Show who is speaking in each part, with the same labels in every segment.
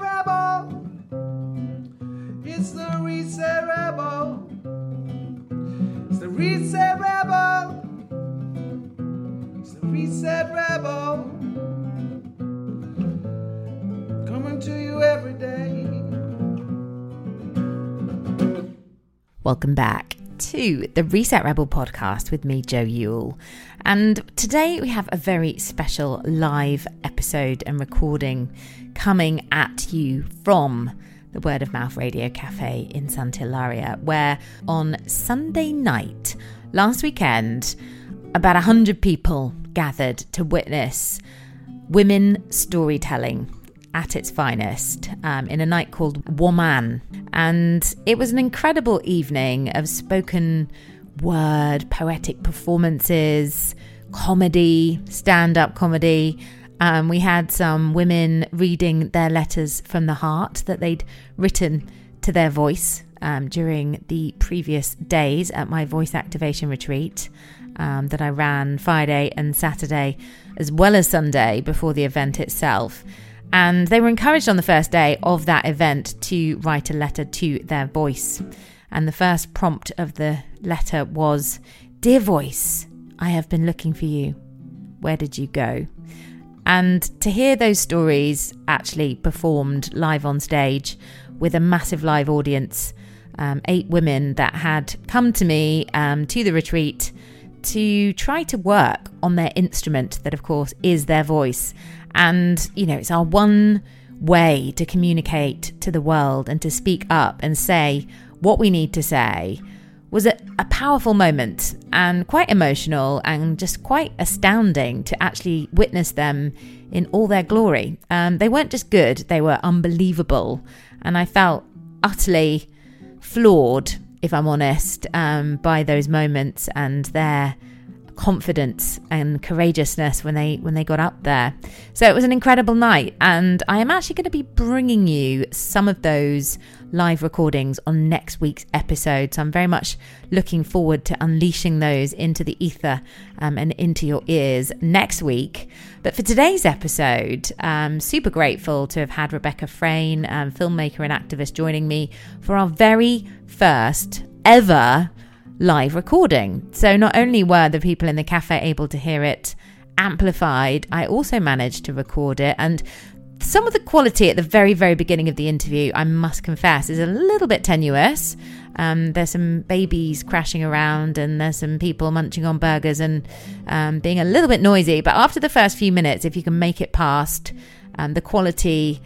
Speaker 1: Rebel. It's the Rebel. It's the Rebel. It's the Rebel. Coming to you every day.
Speaker 2: Welcome back to the Reset Rebel podcast with me, Joe Yule. And today we have a very special live episode and recording coming at you from the Word of Mouth Radio Cafe in Santa Hilaria, where on Sunday night last weekend, about 100 people gathered to witness women storytelling at its finest um, in a night called Woman. And it was an incredible evening of spoken word, poetic performances, comedy, stand up comedy. Um, we had some women reading their letters from the heart that they'd written to their voice um, during the previous days at my voice activation retreat um, that I ran Friday and Saturday, as well as Sunday before the event itself. And they were encouraged on the first day of that event to write a letter to their voice. And the first prompt of the letter was Dear voice, I have been looking for you. Where did you go? And to hear those stories actually performed live on stage with a massive live audience, um, eight women that had come to me um, to the retreat to try to work on their instrument, that of course is their voice. And, you know, it's our one way to communicate to the world and to speak up and say what we need to say was a, a, powerful moment and quite emotional and just quite astounding to actually witness them in all their glory. Um, they weren't just good, they were unbelievable. And I felt utterly floored, if I'm honest, um, by those moments and their confidence and courageousness when they when they got up there. So it was an incredible night and I am actually going to be bringing you some of those live recordings on next week's episode. So I'm very much looking forward to unleashing those into the ether um, and into your ears next week. But for today's episode, I'm super grateful to have had Rebecca Frayn, um, filmmaker and activist, joining me for our very first ever live recording. So not only were the people in the cafe able to hear it amplified, I also managed to record it. And some of the quality at the very, very beginning of the interview, I must confess, is a little bit tenuous. Um, there's some babies crashing around, and there's some people munching on burgers and um, being a little bit noisy. But after the first few minutes, if you can make it past, um, the quality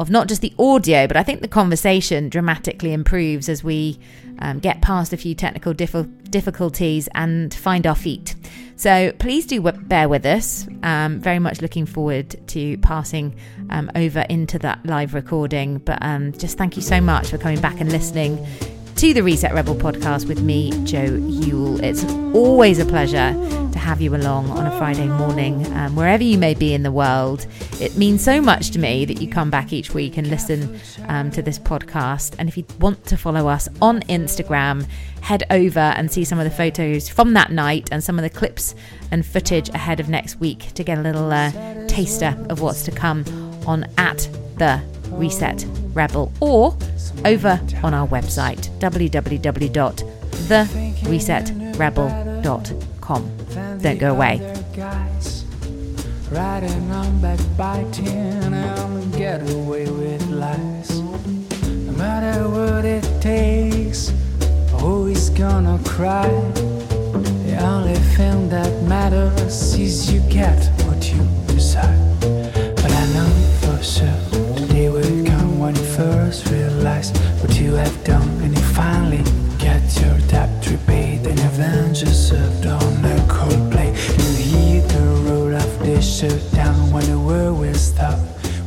Speaker 2: of not just the audio, but I think the conversation dramatically improves as we um, get past a few technical diff- difficulties and find our feet. So please do bear with us. Um, very much looking forward to passing um, over into that live recording. But um, just thank you so much for coming back and listening to the Reset Rebel podcast with me, Joe Yule. It's always a pleasure to have you along on a Friday morning, um, wherever you may be in the world. It means so much to me that you come back each week and listen um, to this podcast. And if you want to follow us on Instagram, head over and see some of the photos from that night and some of the clips and footage ahead of next week to get a little uh, taster of what's to come on at the Reset Rebel or over on our website www.theresetrebel.com. Don't go away.
Speaker 1: Riding on backbiting and get away with lies. No matter what it takes, always gonna cry. The only thing that matters is you get what you decide. But I know for sure you have done, and you finally get your debt repaid, and revenge is served on a cold plate. You hear the roll of this shut down when the world will stop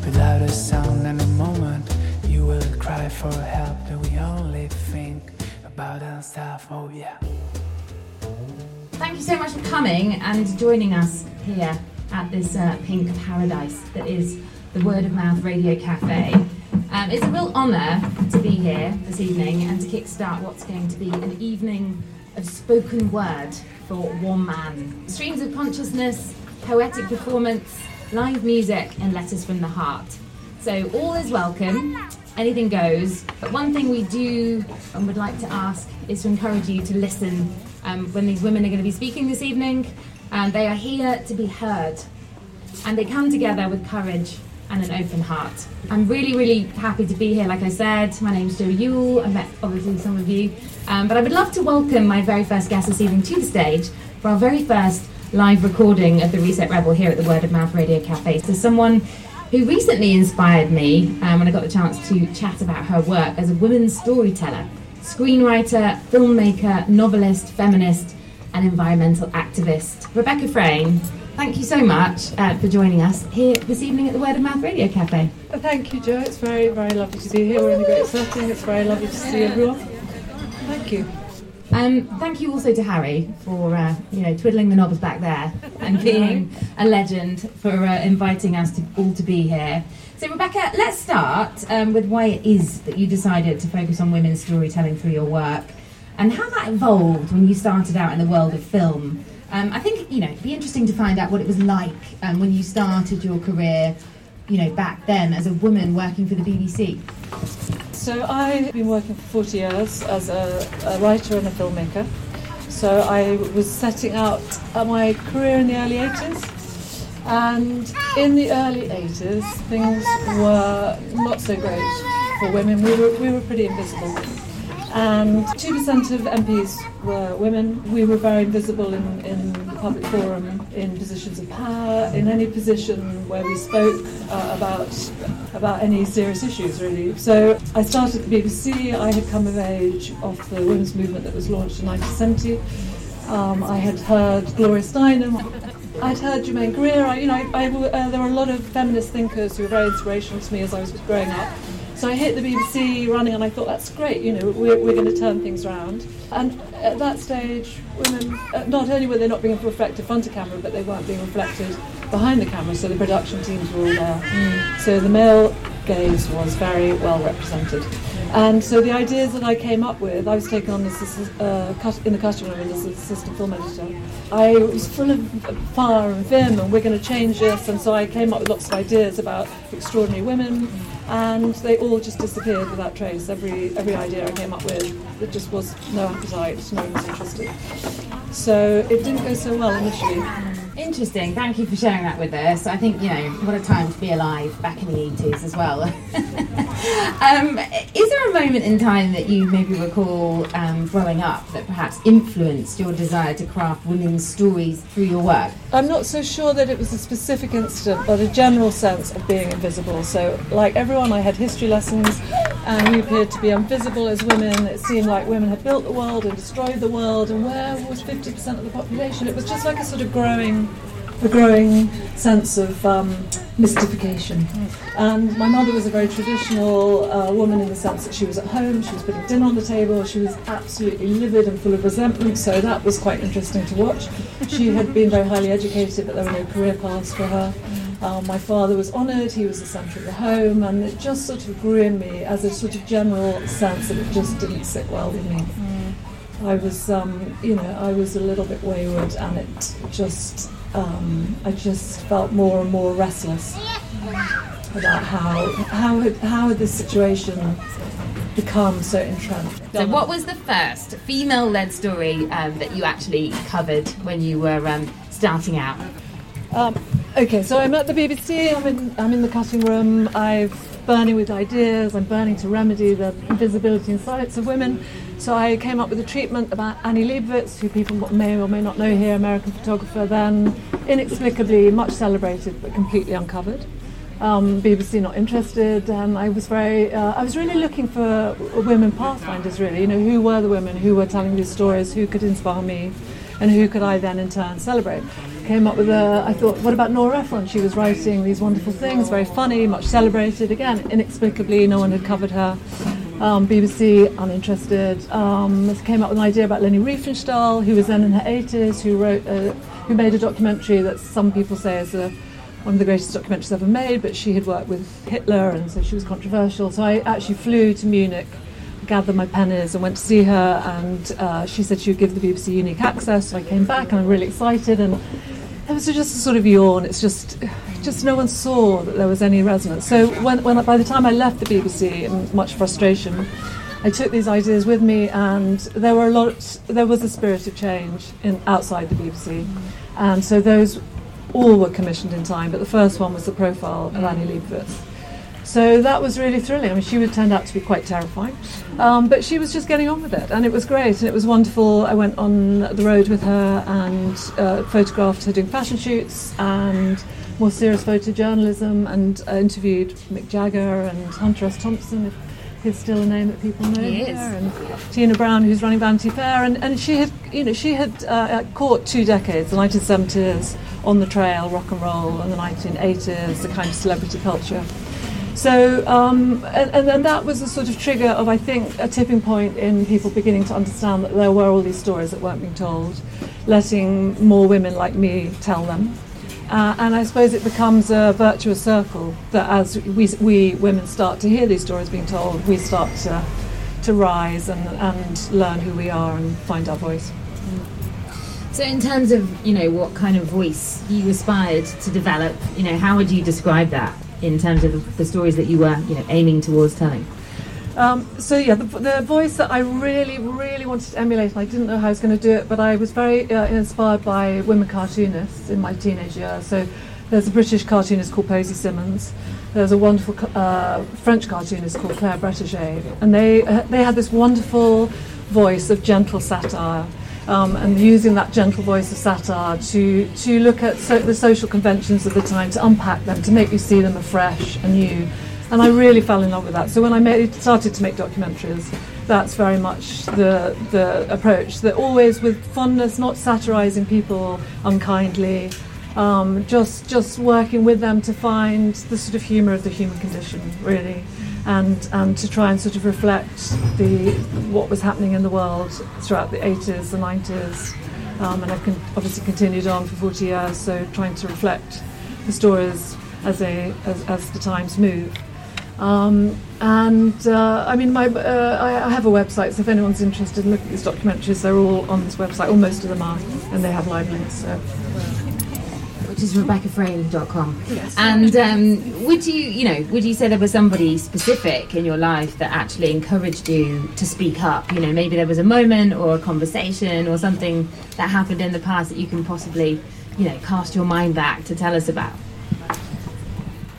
Speaker 1: without a sound. And a moment you will cry for help, and we only think about ourselves. Oh yeah.
Speaker 2: Thank you so much for coming and joining us here at this uh, pink paradise that is the Word of Mouth Radio Cafe. Um, it's a real honour to be here this evening and to kickstart what's going to be an evening of spoken word for one man. Streams of consciousness, poetic performance, live music, and letters from the heart. So all is welcome, anything goes. But one thing we do and would like to ask is to encourage you to listen um, when these women are going to be speaking this evening. And they are here to be heard. And they come together with courage and an open heart. I'm really, really happy to be here. Like I said, my name's Jo Yule. I met obviously some of you. Um, but I would love to welcome my very first guest this evening to the stage for our very first live recording of the Reset Rebel here at the Word of Mouth Radio Cafe. So someone who recently inspired me um, when I got the chance to chat about her work as a women's storyteller, screenwriter, filmmaker, novelist, feminist, and environmental activist. Rebecca Frayn, thank you so much uh, for joining us here this evening at the Word of Mouth Radio Cafe.
Speaker 3: Thank you, Joe. It's very, very lovely to be here. We're in a great setting. It's very lovely to see everyone. Thank you.
Speaker 2: Um, thank you also to Harry for uh, you know twiddling the knobs back there and being a legend for uh, inviting us to all to be here. So Rebecca, let's start um, with why it is that you decided to focus on women's storytelling through your work, and how that evolved when you started out in the world of film. Um, I think you know it'd be interesting to find out what it was like um, when you started your career, you know back then as a woman working for the BBC.
Speaker 3: So I've been working for 40 years as a, a writer and a filmmaker. So I was setting out uh, my career in the early 80s. And in the early 80s, things were not so great for women. We were, we were pretty invisible. And 2% of MPs were women. We were very visible in, in the public forum, in positions of power, in any position where we spoke uh, about, about any serious issues, really. So I started at the BBC. I had come of age of the women's movement that was launched in 1970. Um, I had heard Gloria Steinem. I'd heard Germaine Greer. I, you know, I, I, uh, there were a lot of feminist thinkers who were very inspirational to me as I was growing up. So I hit the BBC running, and I thought that's great. You know, we're, we're going to turn things around. And at that stage, women uh, not only were they not being reflected in front of camera, but they weren't being reflected behind the camera. So the production teams were all there. Mm. So the male gaze was very well represented. And so the ideas that I came up with, I was taken on as uh, in the custom room as assistant film editor. I was full of fire and vim, and we're going to change this. And so I came up with lots of ideas about extraordinary women, and they all just disappeared without trace. Every every idea I came up with, there just was no was interested. So it didn't go so well initially.
Speaker 2: Interesting. Thank you for sharing that with us. I think, you know, what a time to be alive back in the 80s as well. um, is there a moment in time that you maybe recall um, growing up that perhaps influenced your desire to craft women's stories through your work?
Speaker 3: I'm not so sure that it was a specific incident, but a general sense of being invisible. So, like everyone, I had history lessons and we appeared to be invisible as women. It seemed like women had built the world and destroyed the world, and where was 50% of the population? It was just like a sort of growing a growing sense of um, mystification. And my mother was a very traditional uh, woman in the sense that she was at home, she was putting dinner on the table, she was absolutely livid and full of resentment, so that was quite interesting to watch. She had been very highly educated, but there were no career paths for her. Um, my father was honoured, he was the centre of the home, and it just sort of grew in me as a sort of general sense that it just didn't sit well with me. I was, um, you know, I was a little bit wayward, and it just um, I just felt more and more restless about how how had, how had this situation become so entrenched.
Speaker 2: So, what was the first female-led story um, that you actually covered when you were um, starting out?
Speaker 3: Um, okay, so I'm at the BBC. I'm in I'm in the cutting room. I'm burning with ideas. I'm burning to remedy the invisibility and silence of women. So I came up with a treatment about Annie Leibovitz, who people may or may not know here, American photographer, then inexplicably much celebrated but completely uncovered. Um, BBC not interested, and I was very, uh, I was really looking for women pathfinders. Really, you know, who were the women who were telling these stories, who could inspire me, and who could I then in turn celebrate? Came up with a, I thought, what about Nora Ephron? She was writing these wonderful things, very funny, much celebrated. Again, inexplicably, no one had covered her. Um, BBC uninterested. Um, came up with an idea about Leni Riefenstahl, who was then in her 80s, who wrote, a, who made a documentary that some people say is a, one of the greatest documentaries ever made. But she had worked with Hitler, and so she was controversial. So I actually flew to Munich gathered my pennies and went to see her and uh, she said she would give the BBC unique access so I came back and I'm really excited and it was just a sort of yawn it's just just no one saw that there was any resonance. So when, when by the time I left the BBC, in much frustration, I took these ideas with me, and there were a lot. There was a spirit of change in outside the BBC, and so those all were commissioned in time. But the first one was the profile of Annie Leibovitz. So that was really thrilling. I mean, she would turned out to be quite terrifying, um, but she was just getting on with it, and it was great, and it was wonderful. I went on the road with her and uh, photographed her doing fashion shoots and more serious photojournalism, and uh, interviewed Mick Jagger and Hunter S. Thompson. If, is still a name that people know
Speaker 2: he
Speaker 3: and Tina Brown, who's running Vanity Fair, and, and she had, you know, she had uh, caught two decades, the 1970s on the trail, rock and roll, and the 1980s, the kind of celebrity culture. So, um, and, then that was a sort of trigger of, I think, a tipping point in people beginning to understand that there were all these stories that weren't being told, letting more women like me tell them. Uh, and I suppose it becomes a virtuous circle that as we, we women start to hear these stories being told, we start to, to rise and, and learn who we are and find our voice.
Speaker 2: So, in terms of you know what kind of voice you aspired to develop, you know, how would you describe that in terms of the stories that you were you know aiming towards telling?
Speaker 3: Um, so yeah, the, the, voice that I really, really wanted to emulate, I didn't know how I was going to do it, but I was very uh, inspired by women cartoonists in my teenage years. So there's a British cartoonist called Posy Simmonds. There's a wonderful uh, French cartoonist called Claire Bretécher, and they uh, they had this wonderful voice of gentle satire. Um, and using that gentle voice of satire to, to look at so the social conventions of the time, to unpack them, to make you see them afresh, anew, and I really fell in love with that. So when I made, started to make documentaries, that's very much the the approach. That always with fondness, not satirising people unkindly, um, just just working with them to find the sort of humour of the human condition, really, and and to try and sort of reflect the what was happening in the world throughout the 80s, the 90s, um, and I've con- obviously continued on for 40 years. So trying to reflect the stories as as, as the times move. Um, and uh, I mean, my, uh, I, I, have a website, so if anyone's interested in looking at these documentaries, they're all on this website, or most of them are, and they have live links. So.
Speaker 2: Which is RebeccaFrayn.com. Yes. And um, would you, you know, would you say there was somebody specific in your life that actually encouraged you to speak up? You know, maybe there was a moment or a conversation or something that happened in the past that you can possibly, you know, cast your mind back to tell us about.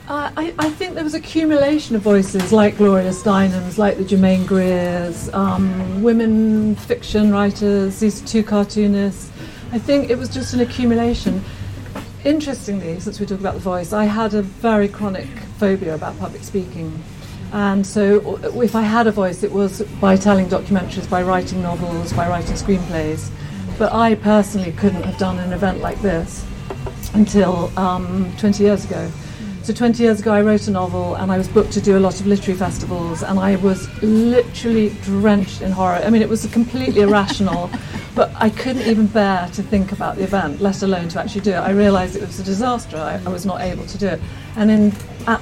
Speaker 3: Uh, I, I, think there was an accumulation of voices like Gloria Steinem's, like the Germaine Greers, um, women fiction writers, these two cartoonists. I think it was just an accumulation. Interestingly, since we talk about the voice, I had a very chronic phobia about public speaking. And so, if I had a voice, it was by telling documentaries, by writing novels, by writing screenplays. But I personally couldn't have done an event like this until um, 20 years ago. So 20 years ago, I wrote a novel and I was booked to do a lot of literary festivals, and I was literally drenched in horror. I mean, it was completely irrational, but I couldn't even bear to think about the event, let alone to actually do it. I realised it was a disaster. I, I, was not able to do it. And in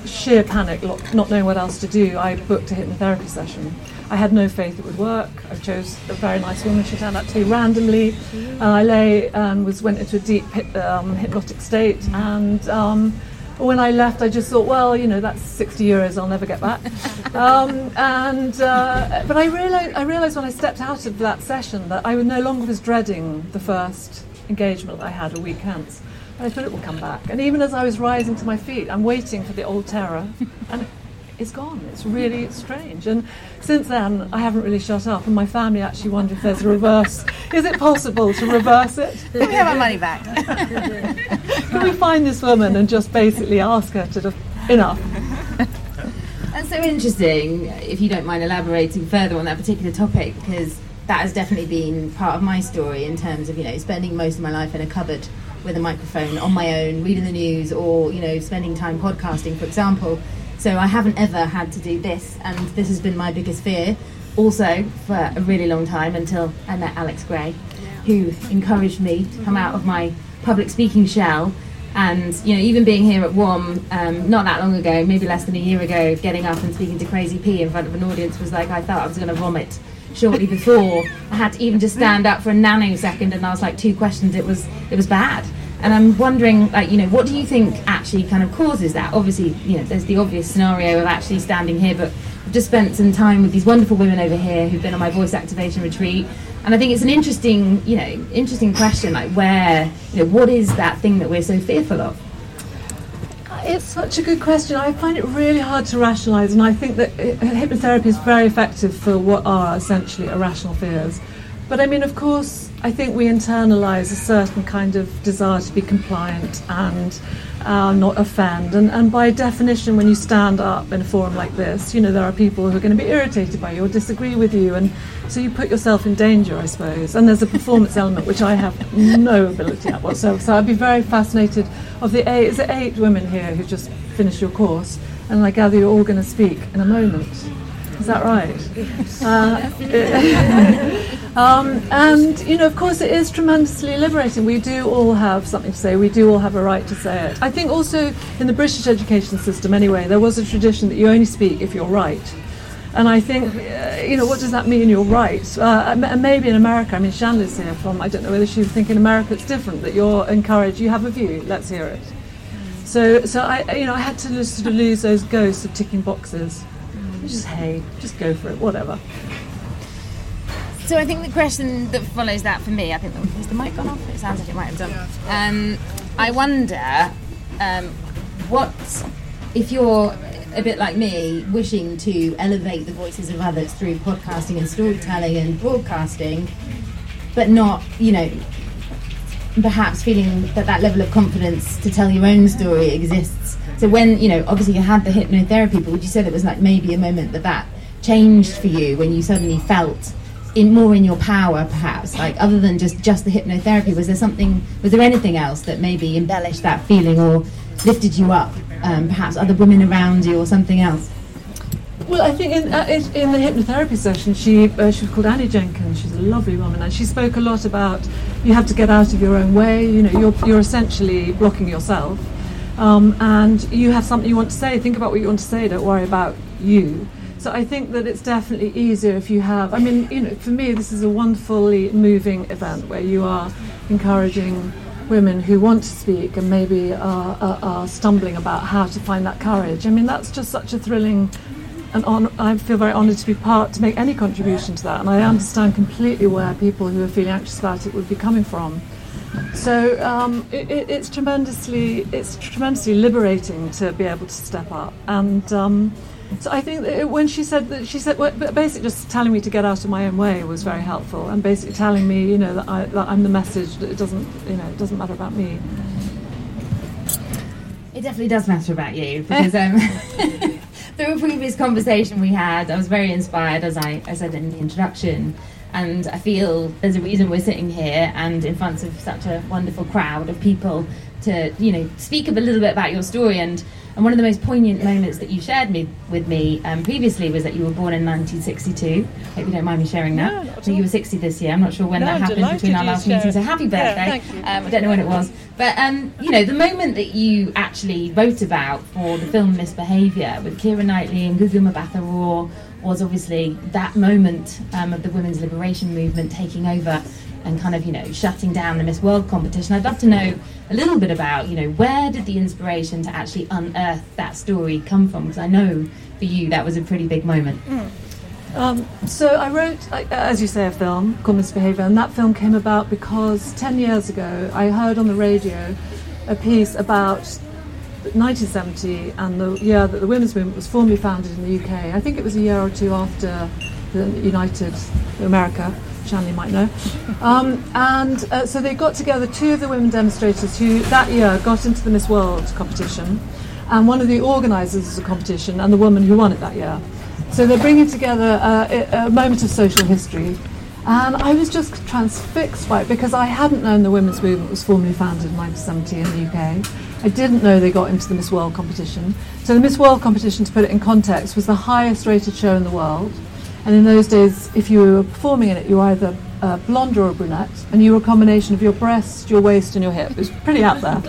Speaker 3: sheer panic, not knowing what else to do, I booked a hypnotherapy session. I had no faith it would work. I chose a very nice woman. She turned out to be randomly. I lay and was went into a deep um, hypnotic state and. Um, when I left, I just thought, well, you know, that's 60 euros I'll never get back. um, and uh, but I realized, I realized when I stepped out of that session that I no longer was dreading the first engagement that I had a week hence. I thought it will come back. And even as I was rising to my feet, I'm waiting for the old terror, and it's gone. It's really strange. And since then, I haven't really shut up. And my family actually wonder if there's a reverse. Is it possible to reverse it?
Speaker 2: Can we have our money back?
Speaker 3: Can we find this woman and just basically ask her to do enough?
Speaker 2: That's so interesting. If you don't mind elaborating further on that particular topic, because that has definitely been part of my story in terms of you know spending most of my life in a cupboard with a microphone on my own, reading the news, or you know spending time podcasting, for example so I haven't ever had to do this, and this has been my biggest fear also for a really long time until I met Alex Gray, who encouraged me to come out of my public speaking shell. And you know, even being here at WOM um, not that long ago, maybe less than a year ago, getting up and speaking to Crazy P in front of an audience was like I thought I was going to vomit shortly before. I had to even just stand up for a nanosecond, and I was like two questions. It was it was bad. And I'm wondering, like, you know, what do you think actually kind of causes that? Obviously, you know, there's the obvious scenario of actually standing here, but I've just spent some time with these wonderful women over here who've been on my voice activation retreat. And I think it's an interesting, you know, interesting question, like where, you know, what is that thing that we're so fearful of?
Speaker 3: It's such a good question. I find it really hard to rationalise, and I think that uh, hypnotherapy is very effective for what are essentially irrational fears. But I mean, of course, I think we internalise a certain kind of desire to be compliant and uh, not offend. And, and by definition, when you stand up in a forum like this, you know, there are people who are going to be irritated by you or disagree with you. And so you put yourself in danger, I suppose. And there's a performance element, which I have no ability at whatsoever. So I'd be very fascinated of the eight, is it eight women here who just finished your course? And I gather you're all going to speak in a moment. Is that right? Uh, um, and, you know, of course, it is tremendously liberating. We do all have something to say. We do all have a right to say it. I think also in the British education system, anyway, there was a tradition that you only speak if you're right. And I think, uh, you know, what does that mean? You're right. Uh, and maybe in America, I mean, Shanley's here from, I don't know whether she would think in America it's different, that you're encouraged, you have a view, let's hear it. So, so I, you know, I had to sort of lose those ghosts of ticking boxes. Just, hey, just go for it, whatever.
Speaker 2: So I think the question that follows that for me, I think, has the mic gone off? It sounds like it might have done. Um, I wonder um, what, if you're a bit like me, wishing to elevate the voices of others through podcasting and storytelling and broadcasting, but not, you know, perhaps feeling that that level of confidence to tell your own story exists. So when, you know, obviously you had the hypnotherapy, but would you say that was like maybe a moment that that changed for you when you suddenly felt in more in your power perhaps like other than just just the hypnotherapy was there something was there anything else that maybe embellished that feeling or lifted you up um, perhaps other women around you or something else
Speaker 3: well, I think in, uh, in the hypnotherapy session, she uh, she was called Annie Jenkins. She's a lovely woman, and she spoke a lot about you have to get out of your own way. You know, you're you're essentially blocking yourself, um, and you have something you want to say. Think about what you want to say. Don't worry about you. So I think that it's definitely easier if you have. I mean, you know, for me, this is a wonderfully moving event where you are encouraging women who want to speak and maybe are, are, are stumbling about how to find that courage. I mean, that's just such a thrilling and on, I feel very honoured to be part to make any contribution to that. And I understand completely where people who are feeling anxious about it would be coming from. So um, it, it, it's tremendously it's tremendously liberating to be able to step up. And um, so I think that when she said that she said well, basically just telling me to get out of my own way was very helpful, and basically telling me you know that, I, that I'm the message that it doesn't you know it doesn't matter about me.
Speaker 2: It definitely does matter about you because um, through a previous conversation we had, I was very inspired, as I, I said in the introduction. And I feel there's a reason we're sitting here and in front of such a wonderful crowd of people to, you know, speak a little bit about your story. And, and one of the most poignant moments that you shared me, with me um, previously was that you were born in 1962. I Hope you don't mind me sharing that.
Speaker 3: No,
Speaker 2: think you were 60 this year. I'm not sure when
Speaker 3: no,
Speaker 2: that happened between our last meeting. So happy birthday.
Speaker 3: Yeah,
Speaker 2: um, I don't know when it was. But, um, you know, the moment that you actually wrote about for the film Misbehaviour with Keira Knightley and Gugu Mbatha-Raw was obviously that moment um, of the women's liberation movement taking over and kind of, you know, shutting down the Miss World competition. I'd love to know a little bit about, you know, where did the inspiration to actually unearth that story come from? Because I know for you that was a pretty big moment.
Speaker 3: Mm. Um, so I wrote, as you say, a film called Misbehaviour, and that film came about because 10 years ago I heard on the radio a piece about 1970 and the year that the women's movement was formally founded in the UK. I think it was a year or two after the United America. Shanley might know. Um, and uh, so they got together two of the women demonstrators who that year got into the Miss World competition, and one of the organisers of the competition, and the woman who won it that year. So they're bringing together uh, a moment of social history. And I was just transfixed by it because I hadn't known the women's movement was formally founded in 1970 in the UK. I didn't know they got into the Miss World competition. So the Miss World competition, to put it in context, was the highest rated show in the world. And in those days, if you were performing in it, you were either a blonde or a brunette, and you were a combination of your breast, your waist, and your hip. It was pretty out there.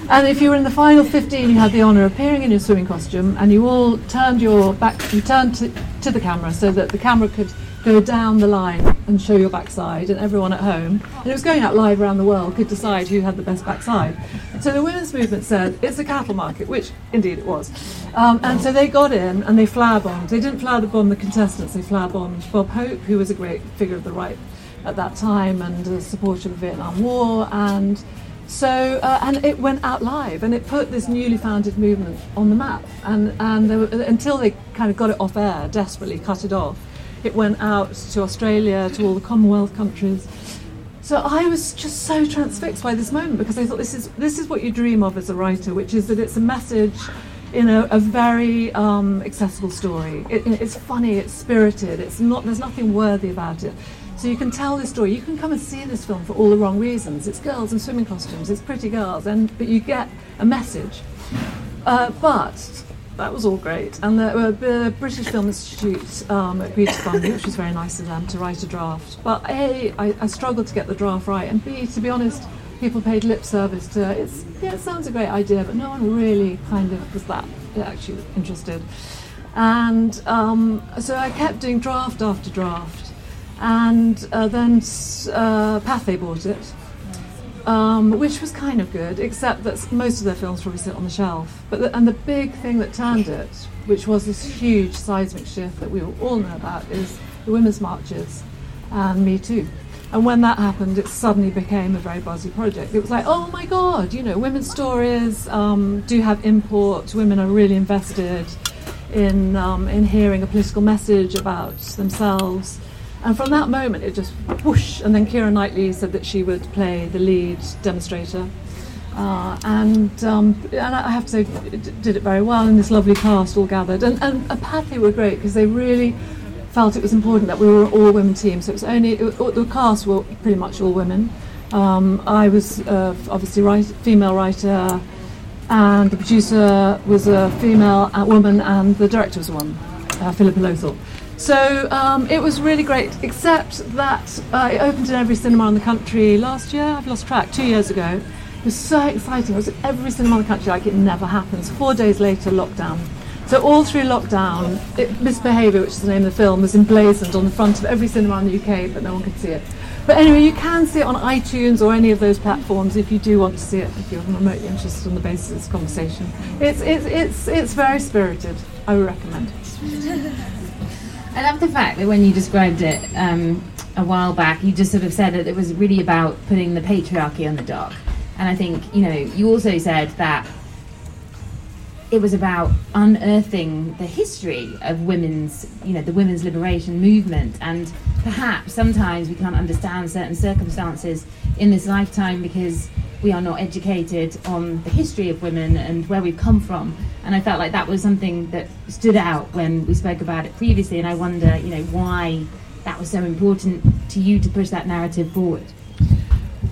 Speaker 3: and if you were in the final 15, you had the honour of appearing in your swimming costume, and you all turned your back, you turned to, to the camera so that the camera could go down the line and show your backside, and everyone at home, and it was going out live around the world, could decide who had the best backside. So the women's movement said it's a cattle market, which indeed it was. Um, and so they got in and they flower bombed. They didn't flower bomb the contestants, they flower bombed Bob Hope, who was a great figure of the right at that time and a supporter of the Vietnam War. And so, uh, and it went out live and it put this newly founded movement on the map. And, and were, until they kind of got it off air, desperately cut it off, it went out to Australia, to all the Commonwealth countries. So I was just so transfixed by this moment because I thought this is this is what you dream of as a writer, which is that it's a message in a, a very um, accessible story. It, it's funny, it's spirited, it's not there's nothing worthy about it. So you can tell this story. You can come and see this film for all the wrong reasons. It's girls in swimming costumes, it's pretty girls, and but you get a message. Uh, but that was all great. And the, uh, the British Film Institute um, agreed to fund me, which was very nice of them to write a draft. But A, I, I struggled to get the draft right, and B, to be honest, people paid lip service to it's yeah, it sounds a great idea, but no one really kind of was that actually interested. And um, so I kept doing draft after draft, and uh, then uh, Pathé bought it um, which was kind of good, except that most of their films probably sit on the shelf. But the, and the big thing that turned it, which was this huge seismic shift that we all know about, is the women's marches and Me Too. And when that happened, it suddenly became a very buzzy project. It was like, oh my God, you know, women's stories um, do have import. Women are really invested in um, in hearing a political message about themselves. And from that moment, it just whoosh. And then Keira Knightley said that she would play the lead demonstrator. Uh, and, um, and I have to say, it did it very well, and this lovely cast all gathered. And, and Pathé were great because they really felt it was important that we were an all women team. So it was only, it, the cast were pretty much all women. Um, I was uh, obviously write, female writer, and the producer was a female uh, woman, and the director was a woman, uh, Philippa Lowthorpe. So um, it was really great, except that uh, it opened in every cinema in the country last year. I've lost track, two years ago. It was so exciting. It was every cinema in the country like it never happens. Four days later, lockdown. So all through lockdown, it, Misbehaviour, which is the name of the film, was emblazoned on the front of every cinema in the UK, but no one could see it. But anyway, you can see it on iTunes or any of those platforms if you do want to see it, if you're remotely interested on the basis of this conversation. It's, it's, it's, it's very spirited. I would recommend it.
Speaker 2: I love the fact that when you described it um, a while back, you just sort of said that it was really about putting the patriarchy on the dock. And I think, you know, you also said that it was about unearthing the history of women's, you know, the women's liberation movement. And perhaps sometimes we can't understand certain circumstances in this lifetime because we are not educated on the history of women and where we've come from. And I felt like that was something that stood out when we spoke about it previously. And I wonder, you know, why that was so important to you to push that narrative forward.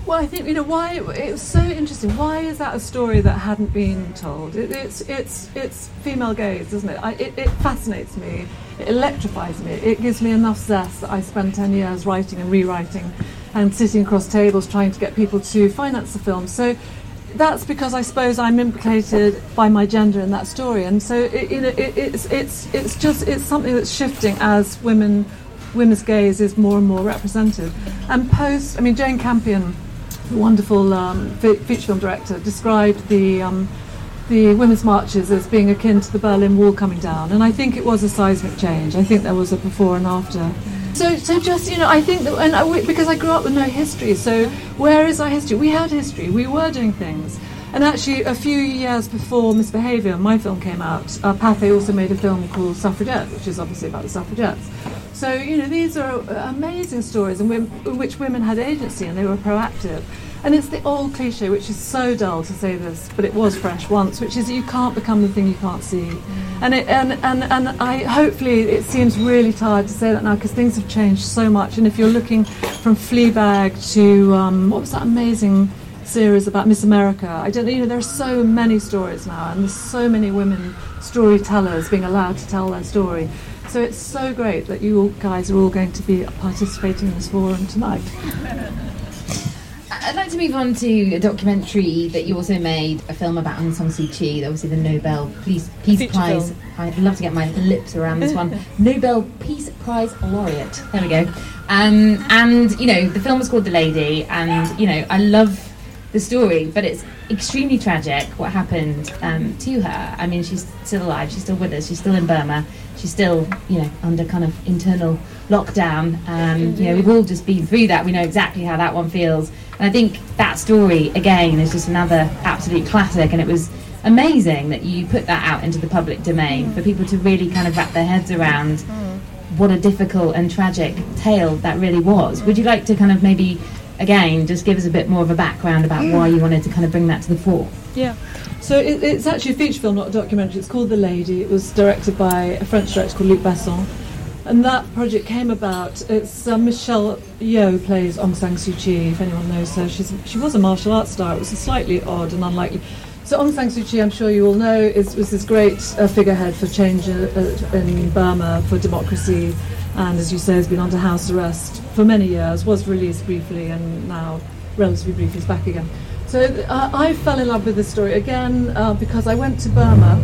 Speaker 3: Well, I think you know why it was so interesting. Why is that a story that hadn't been told? It, it's it's it's female gaze, isn't it? I, it? It fascinates me. It electrifies me. It gives me enough zest that I spend ten years writing and rewriting, and sitting across tables trying to get people to finance the film. So that's because I suppose I'm implicated by my gender in that story, and so it, you know it, it's it's it's just it's something that's shifting as women women's gaze is more and more represented. And post, I mean, Jane Campion wonderful um, feature film director, described the um, the women's marches as being akin to the Berlin Wall coming down, and I think it was a seismic change. I think there was a before and after. So, so just you know, I think that, and I, because I grew up with no history, so where is our history? We had history. We were doing things. And actually, a few years before Misbehaviour, my film came out, uh, Pathé also made a film called Suffragette, which is obviously about the suffragettes. So, you know, these are amazing stories in, which women had agency and they were proactive. And it's the old cliche, which is so dull to say this, but it was fresh once, which is you can't become the thing you can't see. Mm. And, it, and, and, and I hopefully it seems really tired to say that now because things have changed so much. And if you're looking from Fleabag to um, what was that amazing series about Miss America, I don't you know there are so many stories now, and there's so many women storytellers being allowed to tell their story. So it's so great that you guys are all going to be participating in this forum tonight.
Speaker 2: I'd like to move on to a documentary that you also made, a film about Aung San Suu Kyi, obviously the Nobel Peace, Peace
Speaker 3: Feature
Speaker 2: Prize.
Speaker 3: film.
Speaker 2: I'd love to get my lips around this one. Nobel Peace Prize laureate. There we go. Um, and, you know, the film was called The Lady, and, you know, I love the story, but it's extremely tragic what happened um, to her. I mean, she's still alive, she's still with us, she's still in Burma, she's still, you know, under kind of internal lockdown. Um, you know, we've all just been through that, we know exactly how that one feels. And I think that story, again, is just another absolute classic, and it was amazing that you put that out into the public domain for people to really kind of wrap their heads around what a difficult and tragic tale that really was. Would you like to kind of maybe, again, just give us a bit more of a background about why you wanted to kind of bring that to the fore?
Speaker 3: Yeah. So it, it's actually a feature film, not a documentary. It's called The Lady. It was directed by a French director called Luc Besson. And that project came about. It's uh, Michelle Yeoh plays Aung San Suu Kyi. If anyone knows her, she's she was a martial arts star. It was a slightly odd and unlikely. So Aung San Suu Kyi, I'm sure you all know, is was this great uh, figurehead for change uh, in Burma for democracy, and as you say, has been under house arrest for many years. Was released briefly, and now relatively briefly is back again. So uh, I fell in love with this story again uh, because I went to Burma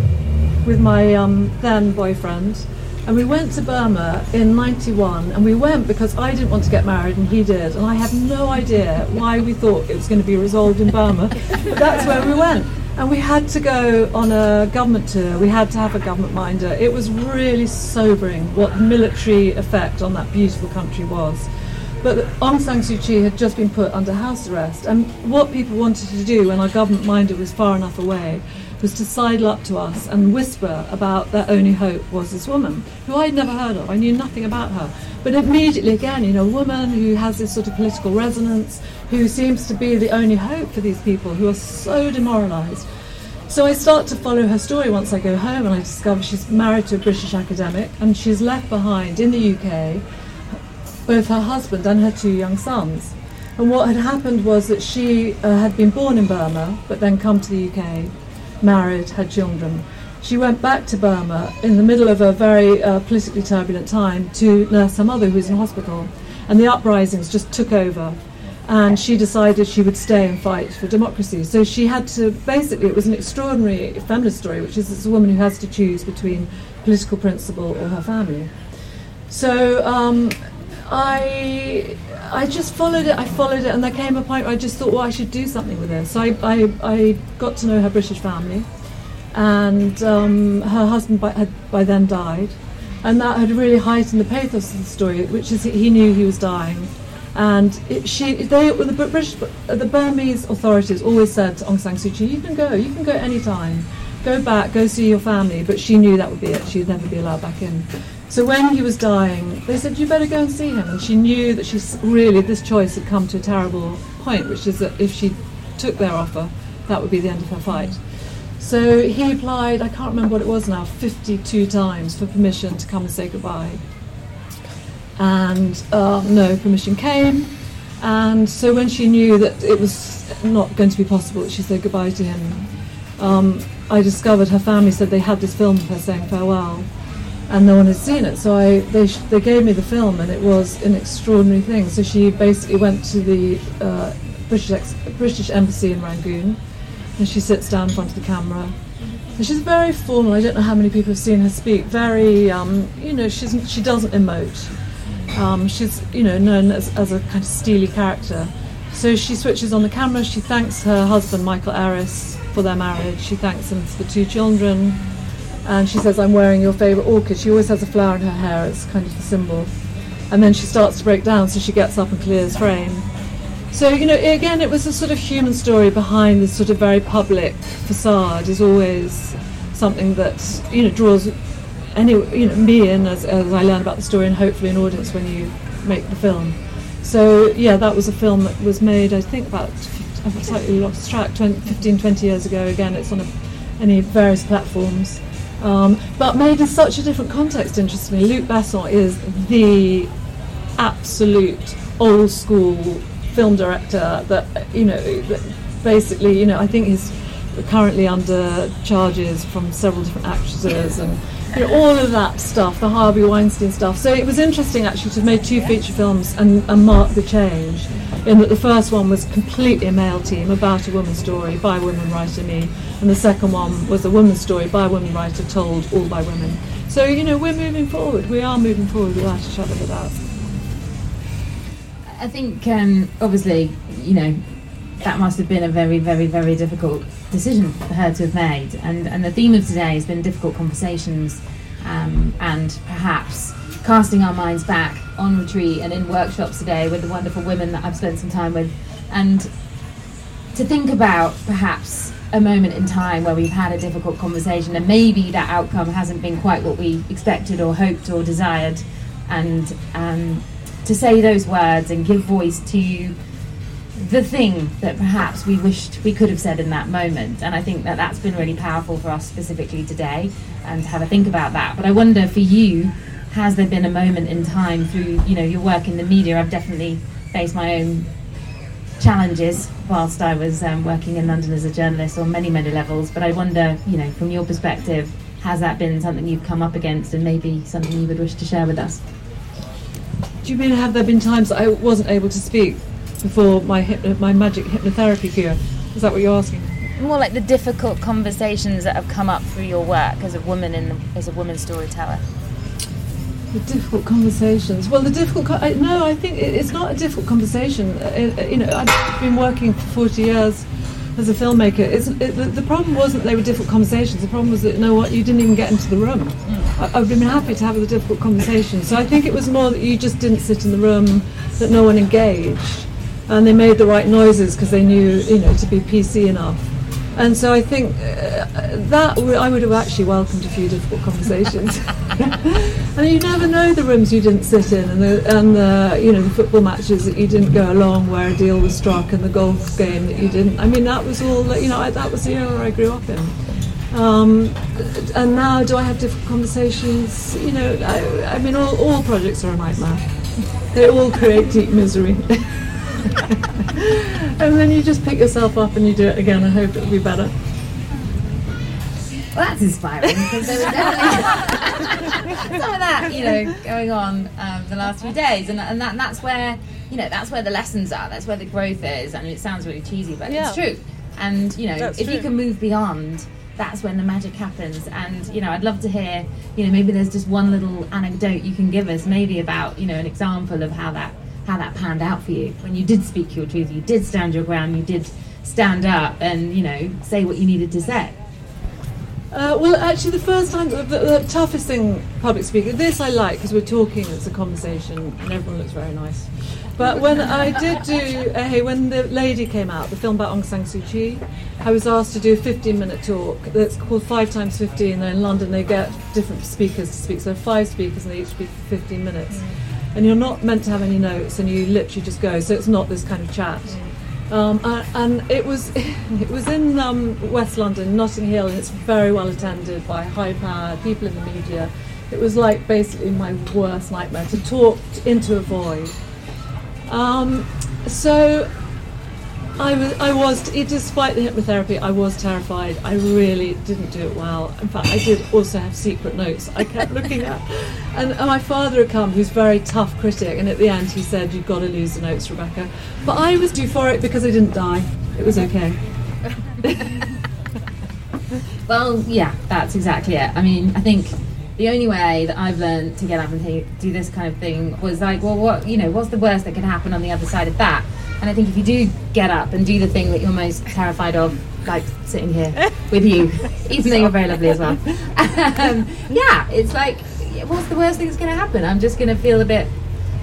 Speaker 3: with my um, then boyfriend. And we went to Burma in 91, and we went because I didn't want to get married and he did. And I had no idea why we thought it was going to be resolved in Burma. but that's where we went. And we had to go on a government tour, we had to have a government minder. It was really sobering what the military effect on that beautiful country was. But Aung San Suu Kyi had just been put under house arrest, and what people wanted to do when our government minder was far enough away was to sidle up to us and whisper about their only hope was this woman, who I'd never heard of. I knew nothing about her. But immediately, again, you know, a woman who has this sort of political resonance, who seems to be the only hope for these people who are so demoralised. So I start to follow her story once I go home, and I discover she's married to a British academic, and she's left behind in the UK both her husband and her two young sons. And what had happened was that she uh, had been born in Burma, but then come to the UK, married, had children. She went back to Burma in the middle of a very uh, politically turbulent time to nurse her mother, who was in hospital. And the uprisings just took over. And she decided she would stay and fight for democracy. So she had to basically, it was an extraordinary feminist story, which is it's a woman who has to choose between political principle or her family. So um, I I just followed it. I followed it, and there came a point where I just thought, well, I should do something with this. So I I, I got to know her British family, and um, her husband by, had by then died, and that had really heightened the pathos of the story, which is he knew he was dying, and it, she they the British the Burmese authorities always said to Aung San Suu Kyi, you can go, you can go anytime. Go back, go see your family, but she knew that would be it. She'd never be allowed back in. So when he was dying, they said, You better go and see him. And she knew that she's really, this choice had come to a terrible point, which is that if she took their offer, that would be the end of her fight. So he applied, I can't remember what it was now, 52 times for permission to come and say goodbye. And uh, no permission came. And so when she knew that it was not going to be possible that she said goodbye to him, um, I discovered her family said they had this film of her saying farewell and no one had seen it. So I, they, sh- they gave me the film, and it was an extraordinary thing. So she basically went to the uh, British, ex- British Embassy in Rangoon, and she sits down in front of the camera. And she's very formal. I don't know how many people have seen her speak. Very, um, you know, she's, she doesn't emote. Um, she's, you know, known as, as a kind of steely character. So she switches on the camera. She thanks her husband, Michael Aris, for their marriage. She thanks him for the two children and she says, I'm wearing your favourite orchid. She always has a flower in her hair, it's kind of the symbol. And then she starts to break down, so she gets up and clears frame. So, you know, again, it was a sort of human story behind this sort of very public facade, is always something that, you know, draws any, you know, me in as, as I learn about the story and hopefully an audience when you make the film. So, yeah, that was a film that was made, I think, about, I've slightly lost track, 20, 15, 20 years ago. Again, it's on a, any various platforms. Um, but made in such a different context, interestingly. Luc Besson is the absolute old school film director that, you know, that basically, you know, I think he's currently under charges from several different actresses and you know, all of that stuff, the Harvey Weinstein stuff. So it was interesting actually to make two feature films and, and mark the change. In that the first one was completely a male team about a woman's story by a woman writer, me, and the second one was a woman's story by a woman writer told all by women. So you know we're moving forward. We are moving forward without of a doubt.
Speaker 2: I think um, obviously you know that must have been a very, very, very difficult decision for her to have made. And, and the theme of today has been difficult conversations um, and perhaps casting our minds back on retreat and in workshops today with the wonderful women that I've spent some time with. And to think about perhaps a moment in time where we've had a difficult conversation and maybe that outcome hasn't been quite what we expected or hoped or desired. And um, to say those words and give voice to the thing that perhaps we wished we could have said in that moment. And I think that that's been really powerful for us specifically today and to have a think about that. But I wonder for you, has there been a moment in time through you know your work in the media? I've definitely faced my own challenges whilst I was um, working in London as a journalist on many many levels. But I wonder, you know, from your perspective, has that been something you've come up against, and maybe something you would wish to share with us?
Speaker 3: Do you mean have there been times I wasn't able to speak? Before my hypno- my magic hypnotherapy cure. Is that what you're asking?
Speaker 2: More like the difficult conversations that have come up through your work as a woman in the, as a woman storyteller.
Speaker 3: The difficult conversations. Well, the difficult. Co- I, no, I think it, it's not a difficult conversation. Uh, uh you know, I've been working for 40 years as a filmmaker. It, the, the, problem wasn't they were difficult conversations. The problem was that you know what, you didn't even get into the room. I, I've been happy to have the difficult conversations. So I think it was more that you just didn't sit in the room, that no one engaged and they made the right noises because they knew, you know, to be PC enough. And so I think uh, that w- I would have actually welcomed a few difficult conversations. and you never know the rooms you didn't sit in, and the and the you know the football matches that you didn't go along where a deal was struck, and the golf game that you didn't. I mean, that was all. You know, I, that was the era I grew up in. Um, and now, do I have difficult conversations? You know, I, I mean, all, all projects are a nightmare. They all create deep misery. and then you just pick yourself up and you do it again and hope it'll be better.
Speaker 2: Well, that's inspiring because there was definitely some of that, you know, going on um, the last few days, and, and that, that's where, you know, that's where the lessons are. That's where the growth is. I mean, it sounds really cheesy, but yeah. it's true. And you know, that's if true. you can move beyond, that's when the magic happens. And you know, I'd love to hear, you know, maybe there's just one little anecdote you can give us, maybe about, you know, an example of how that how that panned out for you when you did speak your truth, you did stand your ground, you did stand up and you know say what you needed to say.
Speaker 3: Uh, well, actually, the first time, the, the, toughest thing, public speaking, this I like because we're talking, it's a conversation, and everyone looks very nice. But when I did do, uh, hey, when the lady came out, the film about Aung San Suu Kyi, I was asked to do a 15 minute talk that's called 5 times 15. And in London, they get different speakers to speak. So five speakers, and they each speak for 15 minutes. Mm and you're not meant to have any notes, and you literally just go. So it's not this kind of chat. Um, and, and, it was it was in um, West London, Notting Hill, and it's very well attended by high-powered people in the media. It was like basically my worst nightmare to talk into a void. Um, so I was, I was, despite the hypnotherapy, I was terrified. I really didn't do it well. In fact, I did also have secret notes I kept looking at. And, and my father had come, who's a very tough critic, and at the end he said, You've got to lose the notes, Rebecca. But I was euphoric because I didn't die. It was okay.
Speaker 2: well, yeah, that's exactly it. I mean, I think the only way that I've learned to get up and do this kind of thing was like, well, what, you know, what's the worst that could happen on the other side of that? And I think if you do get up and do the thing that you're most terrified of, like sitting here with you, even though you're very lovely as well, um, yeah, it's like, what's the worst thing that's going to happen? I'm just going to feel a bit,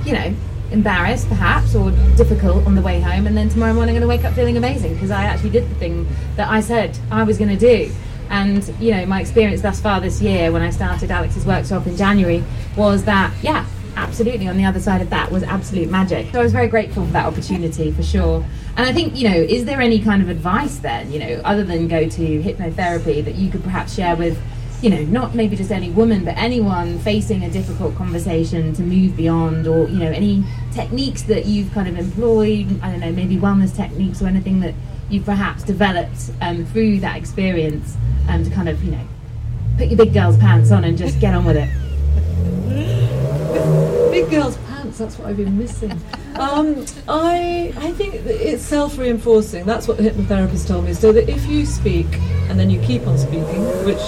Speaker 2: you know, embarrassed perhaps or difficult on the way home, and then tomorrow morning I'm going to wake up feeling amazing because I actually did the thing that I said I was going to do. And you know, my experience thus far this year, when I started Alex's workshop in January, was that yeah, absolutely on the other side of that was absolute magic. So I was very grateful for that opportunity for sure. And I think, you know, is there any kind of advice then, you know, other than go to hypnotherapy that you could perhaps share with, you know, not maybe just any woman, but anyone facing a difficult conversation to move beyond, or, you know, any techniques that you've kind of employed, I don't know, maybe wellness techniques or anything that you've perhaps developed um, through that experience um, to kind of, you know, put your big girl's pants on and just get on with it.
Speaker 3: Girls' pants, that's what I've been missing. Um, I, I think it's self reinforcing. That's what the hypnotherapist told me. So that if you speak and then you keep on speaking, which,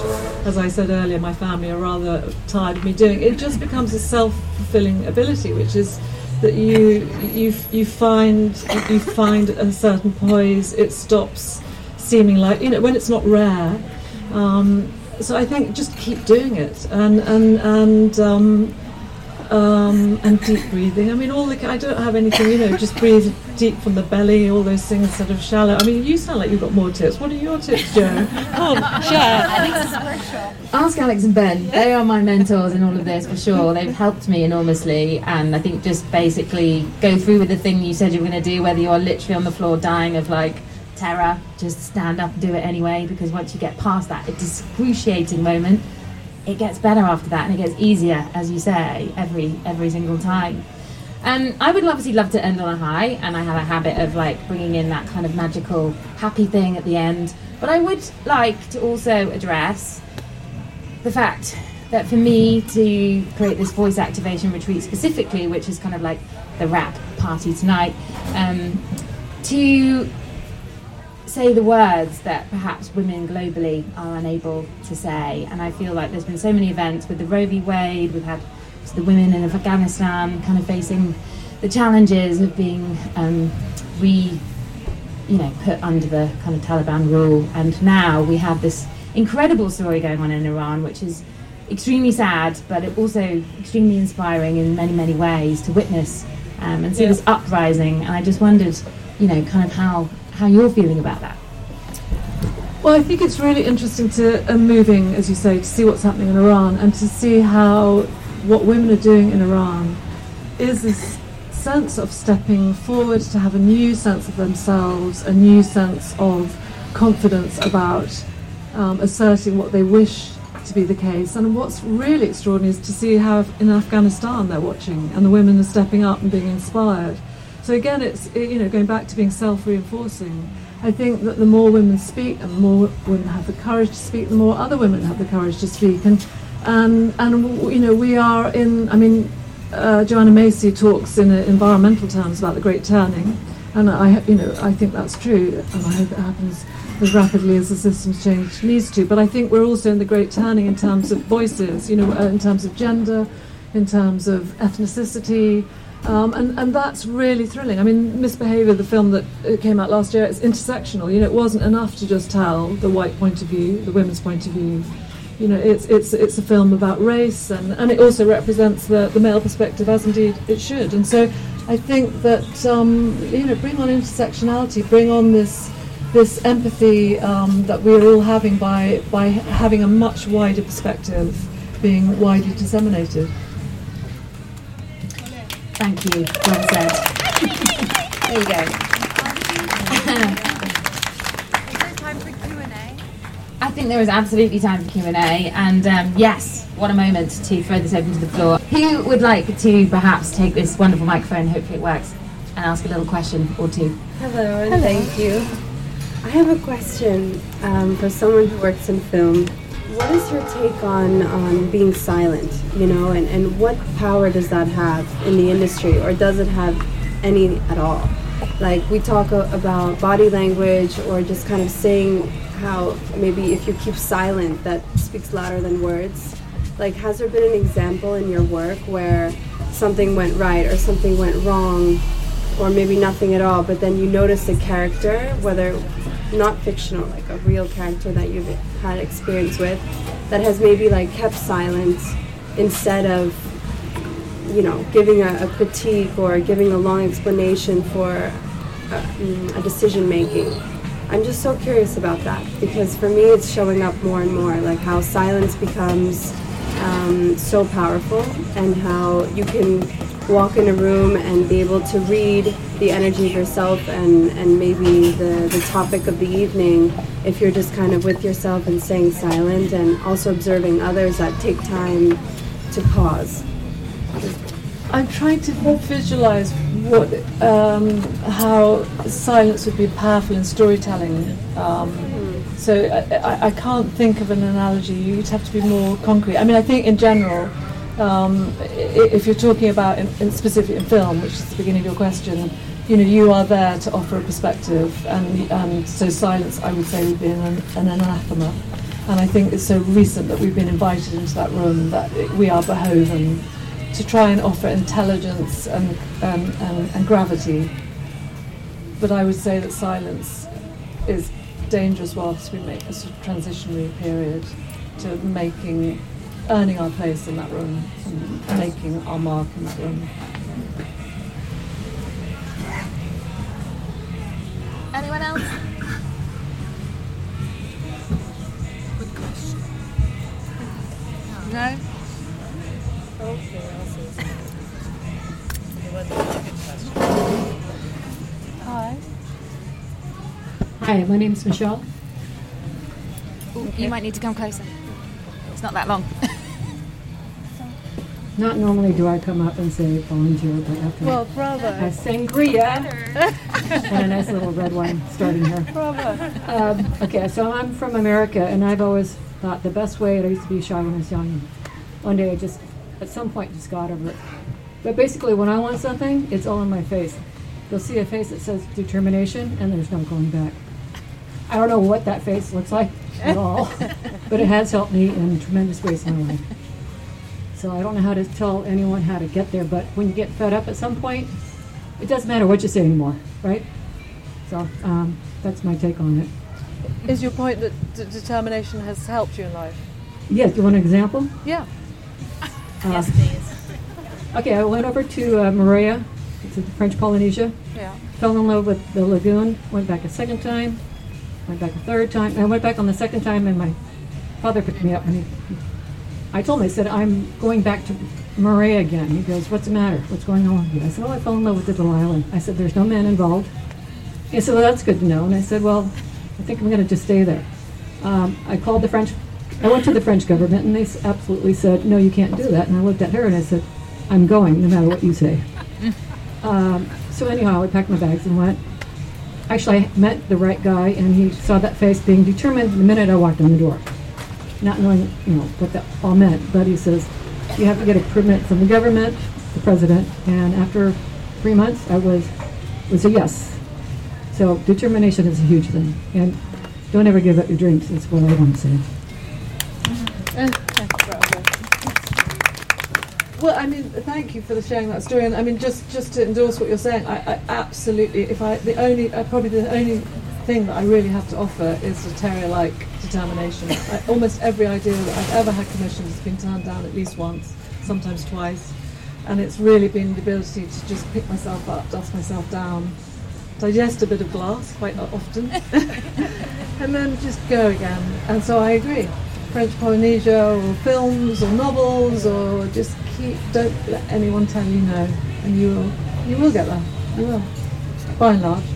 Speaker 3: as I said earlier, my family are rather tired of me doing, it just becomes a self fulfilling ability, which is that you, you, you, find, you find a certain poise, it stops seeming like, you know, when it's not rare. Um, so I think just keep doing it and, and, and um, um, and deep breathing. I mean, all the I don't have anything, you know, just breathe deep from the belly. All those things sort of shallow. I mean, you sound like you've got more tips. What are your tips, Jo? Come on, share.
Speaker 2: Ask Alex and Ben. They are my mentors in all of this for sure. They've helped me enormously, and I think just basically go through with the thing you said you were going to do, whether you're literally on the floor dying of like terror, just stand up and do it anyway. Because once you get past that excruciating moment it gets better after that and it gets easier, as you say, every every single time. And I would obviously love to end on a high, and I have a habit of like bringing in that kind of magical, happy thing at the end. But I would like to also address the fact that for me to create this voice activation retreat specifically, which is kind of like the wrap party tonight, um, to say the words that perhaps women globally are unable to say. And I feel like there's been so many events with the Roe v. Wade, we've had the women in Afghanistan kind of facing the challenges of being um, re, you know, put under the kind of Taliban rule. And now we have this incredible story going on in Iran, which is extremely sad, but also extremely inspiring in many, many ways to witness um, and see yeah. this uprising. And I just wondered, you know, kind of how how you're feeling about that.
Speaker 3: Well, I think it's really interesting to and uh, moving, as you say, to see what's happening in Iran and to see how what women are doing in Iran is this sense of stepping forward to have a new sense of themselves, a new sense of confidence about um, asserting what they wish to be the case. And what's really extraordinary is to see how in Afghanistan they're watching and the women are stepping up and being inspired. So again, it's you know going back to being self-reinforcing. I think that the more women speak, and the more women have the courage to speak, the more other women have the courage to speak. And and and you know we are in. I mean, uh, Joanna Macy talks in uh, environmental terms about the Great Turning, and I you know I think that's true, and I hope it happens as rapidly as the systems change needs to. But I think we're also in the Great Turning in terms of voices. You know, uh, in terms of gender, in terms of ethnicity. Um, and, and that's really thrilling. I mean, Misbehavior, the film that came out last year, it's intersectional. You know, it wasn't enough to just tell the white point of view, the women's point of view. You know, it's, it's, it's a film about race, and, and it also represents the, the male perspective, as indeed it should. And so I think that, um, you know, bring on intersectionality, bring on this, this empathy um, that we're all having by, by having a much wider perspective being widely disseminated.
Speaker 2: Thank you. Well said. there you go. Is there time for Q&A? I think there is absolutely time for Q and A, and um, yes, what a moment to throw this open to the floor. Who would like to perhaps take this wonderful microphone? Hopefully, it works, and ask a little question or two.
Speaker 4: Hello, and Hello. thank you. I have a question um, for someone who works in film what is your take on on being silent? You know, and, and what power does that have in the industry, or does it have any at all? Like we talk about body language, or just kind of saying how maybe if you keep silent, that speaks louder than words. Like, has there been an example in your work where something went right or something went wrong, or maybe nothing at all, but then you notice a character, whether not fictional, like a real character that you've had experience with, that has maybe like kept silent instead of, you know, giving a, a critique or giving a long explanation for a, mm, a decision making. I'm just so curious about that because for me it's showing up more and more, like how silence becomes um, so powerful and how you can walk in a room and be able to read the energy of yourself and, and maybe the, the topic of the evening if you're just kind of with yourself and staying silent and also observing others that take time to pause.
Speaker 3: I'm trying to visualize what um, how silence would be powerful in storytelling. Um, So I, I, I can't think of an analogy. You'd have to be more concrete. I mean, I think in general, um, if you're talking about in, in specific in film, which is the beginning of your question, you know, you are there to offer a perspective, and, so silence, I would say, would be an, an anathema. And I think it's so recent that we've been invited into that room that we are behoven to try and offer intelligence and, and, and gravity. But I would say that silence is dangerous whilst we make a sort of transitionary period to making, earning our place in that room and making our mark in that room.
Speaker 2: Anyone else?
Speaker 5: No?
Speaker 3: Hi.
Speaker 6: Hi, my name's Michelle.
Speaker 2: Ooh, You might need to come closer. It's not that long.
Speaker 6: Not normally do I come up and say volunteer, but after
Speaker 3: Well,
Speaker 6: a
Speaker 3: bravo.
Speaker 6: sangria and a nice little red wine starting here.
Speaker 3: Bravo.
Speaker 6: Um, okay, so I'm from America, and I've always thought the best way, and I used to be shy when I was young. and One day I just, at some point, just got over it. But basically, when I want something, it's all in my face. You'll see a face that says determination, and there's no going back. I don't know what that face looks like at all, but it has helped me in tremendous ways in my life. So I don't know how to tell anyone how to get there, but when you get fed up at some point, it doesn't matter what you say anymore, right? So um, that's my take on it.
Speaker 3: Is your point that d- determination has helped you in life?
Speaker 6: Yes, do you want an example?
Speaker 3: Yeah.
Speaker 6: yes, please. Okay, I went over to uh, Moorea, to French Polynesia,
Speaker 3: Yeah.
Speaker 6: fell in love with the lagoon, went back a second time, went back a third time. I went back on the second time, and my father picked me up, and he, I told him, I said, I'm going back to Moorea again. He goes, What's the matter? What's going on? I said, Oh, I fell in love with the little island. I said, There's no man involved. He said, Well, that's good to know. And I said, Well, I think I'm going to just stay there. Um, I called the French, I went to the French government, and they absolutely said, No, you can't do that. And I looked at her and I said, I'm going, no matter what you say. Um, so anyhow, I packed my bags and went. Actually, I met the right guy, and he saw that face being determined the minute I walked in the door, not knowing, you know, what that all meant. But he says, you have to get a permit from the government, the president, and after three months, I was was a yes. So determination is a huge thing, and don't ever give up your dreams. That's what I want to say.
Speaker 3: Well, I mean, thank you for the sharing that story. And I mean, just just to endorse what you're saying, I, I absolutely. If I the only uh, probably the only thing that I really have to offer is a terrier-like I, almost every idea that I've ever had commissioned has been turned down at least once, sometimes twice, and it's really been the ability to just pick myself up, dust myself down, digest a bit of glass quite often, and then just go again. And so I agree. French Polynesia or films or novels or just keep don't let anyone tell you no and you will you will get there. You will. By and large.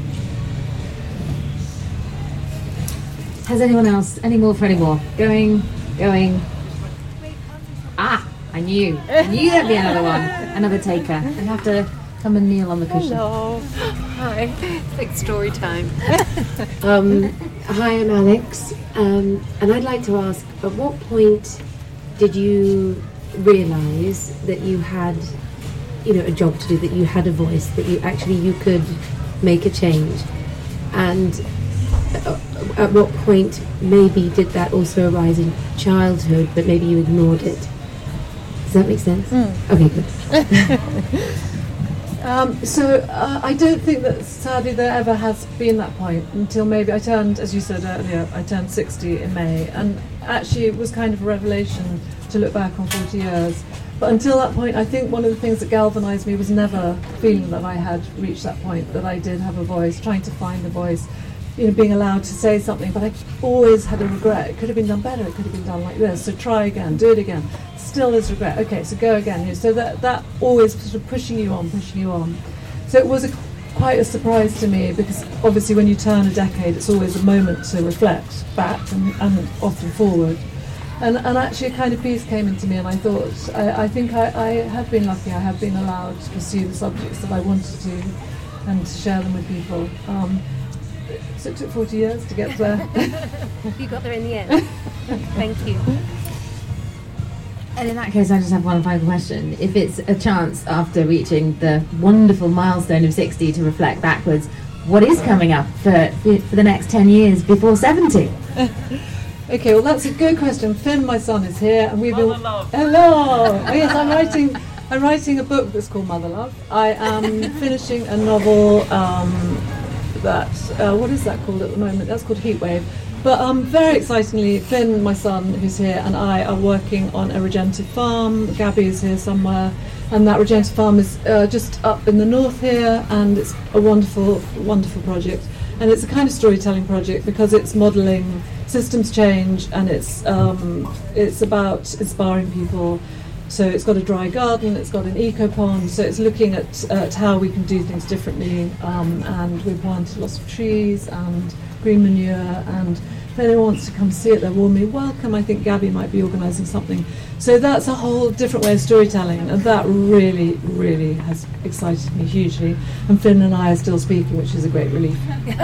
Speaker 2: Has anyone else any more for any more? Going, going. Ah, I knew. I knew there'd be another one. Another taker. I have to come and kneel on the cushion. Hello.
Speaker 5: Hi. It's like story time.
Speaker 7: Um, hi, I'm Alex, um, and I'd like to ask: At what point did you realise that you had, you know, a job to do, that you had a voice, that you actually you could make a change, and uh, at what point maybe did that also arise in childhood, but maybe you ignored it? Does that make sense? Okay, good.
Speaker 3: Um, so uh, I don't think that sadly there ever has been that point until maybe I turned, as you said earlier, I turned 60 in May, and actually it was kind of a revelation to look back on 40 years. But until that point, I think one of the things that galvanised me was never feeling that I had reached that point, that I did have a voice, trying to find a voice, you know, being allowed to say something. But I always had a regret. It could have been done better. It could have been done like this. So try again, do it again. Still is regret. Okay, so go again. So that that always sort of pushing you on, pushing you on. So it was a, quite a surprise to me because obviously when you turn a decade, it's always a moment to reflect back and, and often forward. And, and actually, a kind of peace came into me, and I thought, I, I think I, I have been lucky. I have been allowed to pursue the subjects that I wanted to, and to share them with people. Um, it took 40 years to get there.
Speaker 5: You got there in the end. Thank you.
Speaker 2: And in that case, I just have one final question. If it's a chance after reaching the wonderful milestone of 60 to reflect backwards, what is coming up for, for the next 10 years before 70?
Speaker 3: Okay, well that's a good question. Finn, my son, is here, and we've been. Hello. Oh, yes, I'm writing. I'm writing a book that's called Mother Love. I am finishing a novel um, that uh, what is that called at the moment? That's called Heatwave. But um, very excitingly, Finn, my son, who's here, and I are working on a regenerative farm. Gabby is here somewhere, and that regenerative farm is uh, just up in the north here, and it's a wonderful, wonderful project. And it's a kind of storytelling project because it's modelling systems change, and it's um, it's about inspiring people. So it's got a dry garden, it's got an eco pond, so it's looking at, at how we can do things differently. Um, and we've planted lots of trees and green manure. And if anyone wants to come see it, they're warmly welcome. I think Gabby might be organising something. So that's a whole different way of storytelling, and that really, really has excited me hugely. And Finn and I are still speaking, which is a great relief.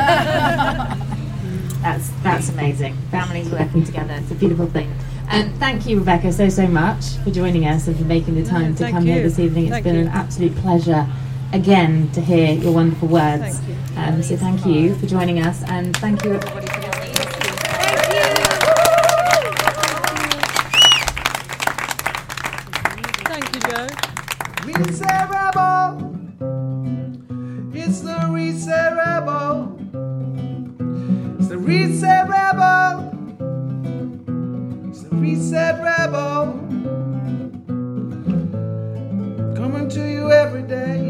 Speaker 2: That's that's amazing. Families working together. It's a beautiful thing. And thank you, Rebecca, so so much for joining us and for making the time
Speaker 3: No,
Speaker 2: to come here this evening. It's
Speaker 3: Thank
Speaker 2: been
Speaker 3: you.
Speaker 2: an absolute pleasure again to hear your wonderful words.
Speaker 3: Thank you.
Speaker 2: Um, so thank you for joining us, and thank you everybody
Speaker 8: It's the Reset Rebel. Coming to you every day.